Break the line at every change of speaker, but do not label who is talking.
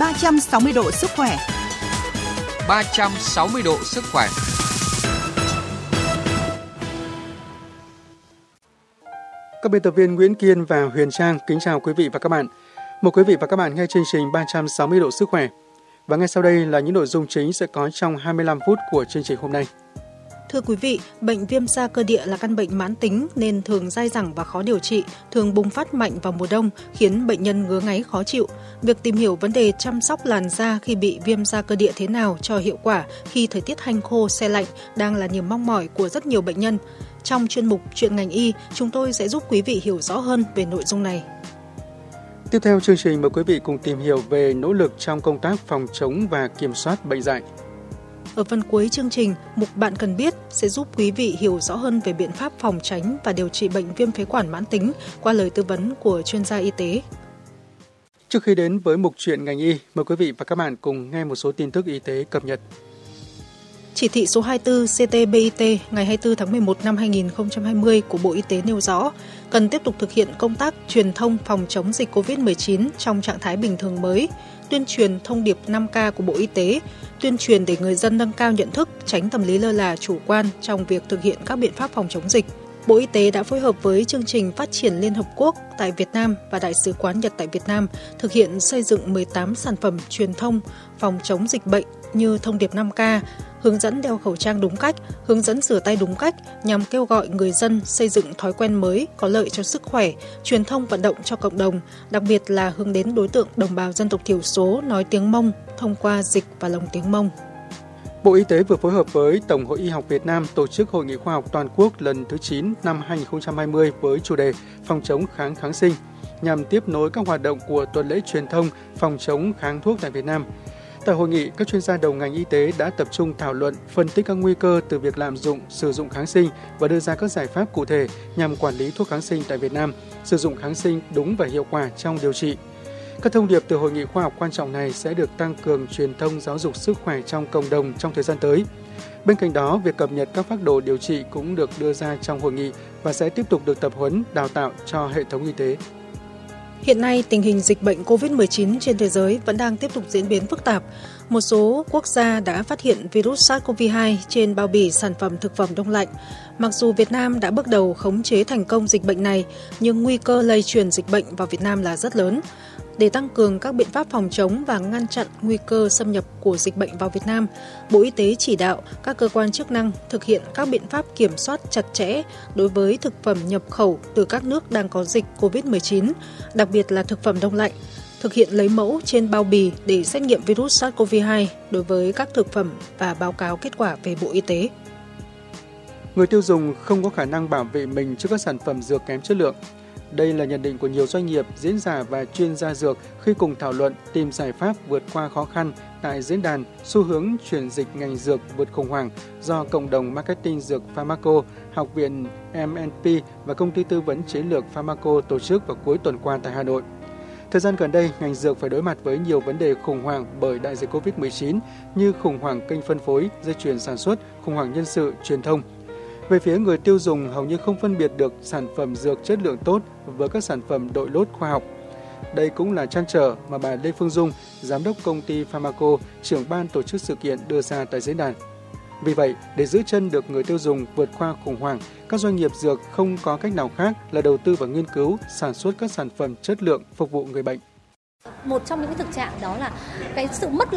360 độ sức khỏe.
360 độ sức khỏe.
Các biên tập viên Nguyễn Kiên và Huyền Trang kính chào quý vị và các bạn. Mời quý vị và các bạn nghe chương trình 360 độ sức khỏe. Và ngay sau đây là những nội dung chính sẽ có trong 25 phút của chương trình hôm nay.
Thưa quý vị, bệnh viêm da cơ địa là căn bệnh mãn tính nên thường dai dẳng và khó điều trị, thường bùng phát mạnh vào mùa đông khiến bệnh nhân ngứa ngáy khó chịu. Việc tìm hiểu vấn đề chăm sóc làn da khi bị viêm da cơ địa thế nào cho hiệu quả khi thời tiết hanh khô, xe lạnh đang là niềm mong mỏi của rất nhiều bệnh nhân. Trong chuyên mục Chuyện ngành y, chúng tôi sẽ giúp quý vị hiểu rõ hơn về nội dung này.
Tiếp theo chương trình mời quý vị cùng tìm hiểu về nỗ lực trong công tác phòng chống và kiểm soát bệnh dạy.
Ở phần cuối chương trình, mục Bạn cần biết sẽ giúp quý vị hiểu rõ hơn về biện pháp phòng tránh và điều trị bệnh viêm phế quản mãn tính qua lời tư vấn của chuyên gia y tế.
Trước khi đến với mục chuyện ngành y, mời quý vị và các bạn cùng nghe một số tin tức y tế cập nhật.
Chỉ thị số 24 CTBIT ngày 24 tháng 11 năm 2020 của Bộ Y tế nêu rõ, cần tiếp tục thực hiện công tác truyền thông phòng chống dịch COVID-19 trong trạng thái bình thường mới, tuyên truyền thông điệp 5K của Bộ Y tế, tuyên truyền để người dân nâng cao nhận thức, tránh tâm lý lơ là chủ quan trong việc thực hiện các biện pháp phòng chống dịch. Bộ Y tế đã phối hợp với chương trình phát triển Liên Hợp Quốc tại Việt Nam và Đại sứ quán Nhật tại Việt Nam thực hiện xây dựng 18 sản phẩm truyền thông phòng chống dịch bệnh như thông điệp 5K, hướng dẫn đeo khẩu trang đúng cách, hướng dẫn rửa tay đúng cách nhằm kêu gọi người dân xây dựng thói quen mới có lợi cho sức khỏe, truyền thông vận động cho cộng đồng, đặc biệt là hướng đến đối tượng đồng bào dân tộc thiểu số nói tiếng Mông thông qua dịch và lồng tiếng Mông.
Bộ Y tế vừa phối hợp với Tổng hội Y học Việt Nam tổ chức Hội nghị khoa học toàn quốc lần thứ 9 năm 2020 với chủ đề Phòng chống kháng kháng sinh nhằm tiếp nối các hoạt động của tuần lễ truyền thông phòng chống kháng thuốc tại Việt Nam. Tại hội nghị, các chuyên gia đầu ngành y tế đã tập trung thảo luận, phân tích các nguy cơ từ việc lạm dụng, sử dụng kháng sinh và đưa ra các giải pháp cụ thể nhằm quản lý thuốc kháng sinh tại Việt Nam, sử dụng kháng sinh đúng và hiệu quả trong điều trị. Các thông điệp từ hội nghị khoa học quan trọng này sẽ được tăng cường truyền thông giáo dục sức khỏe trong cộng đồng trong thời gian tới. Bên cạnh đó, việc cập nhật các phác đồ điều trị cũng được đưa ra trong hội nghị và sẽ tiếp tục được tập huấn, đào tạo cho hệ thống y tế.
Hiện nay, tình hình dịch bệnh COVID-19 trên thế giới vẫn đang tiếp tục diễn biến phức tạp. Một số quốc gia đã phát hiện virus SARS-CoV-2 trên bao bì sản phẩm thực phẩm đông lạnh. Mặc dù Việt Nam đã bước đầu khống chế thành công dịch bệnh này, nhưng nguy cơ lây truyền dịch bệnh vào Việt Nam là rất lớn để tăng cường các biện pháp phòng chống và ngăn chặn nguy cơ xâm nhập của dịch bệnh vào Việt Nam, Bộ Y tế chỉ đạo các cơ quan chức năng thực hiện các biện pháp kiểm soát chặt chẽ đối với thực phẩm nhập khẩu từ các nước đang có dịch COVID-19, đặc biệt là thực phẩm đông lạnh, thực hiện lấy mẫu trên bao bì để xét nghiệm virus SARS-CoV-2 đối với các thực phẩm và báo cáo kết quả về Bộ Y tế.
Người tiêu dùng không có khả năng bảo vệ mình trước các sản phẩm dược kém chất lượng đây là nhận định của nhiều doanh nghiệp, diễn giả và chuyên gia dược khi cùng thảo luận tìm giải pháp vượt qua khó khăn tại diễn đàn xu hướng chuyển dịch ngành dược vượt khủng hoảng do cộng đồng marketing dược Pharmaco, Học viện MNP và công ty tư vấn chiến lược Pharmaco tổ chức vào cuối tuần qua tại Hà Nội. Thời gian gần đây, ngành dược phải đối mặt với nhiều vấn đề khủng hoảng bởi đại dịch COVID-19 như khủng hoảng kênh phân phối, dây chuyền sản xuất, khủng hoảng nhân sự, truyền thông – về phía người tiêu dùng hầu như không phân biệt được sản phẩm dược chất lượng tốt với các sản phẩm đội lốt khoa học. Đây cũng là trăn trở mà bà Lê Phương Dung, giám đốc công ty Pharmaco, trưởng ban tổ chức sự kiện đưa ra tại diễn đàn. Vì vậy, để giữ chân được người tiêu dùng vượt qua khủng hoảng, các doanh nghiệp dược không có cách nào khác là đầu tư vào nghiên cứu, sản xuất các sản phẩm chất lượng phục vụ người bệnh.
Một trong những thực trạng đó là cái sự mất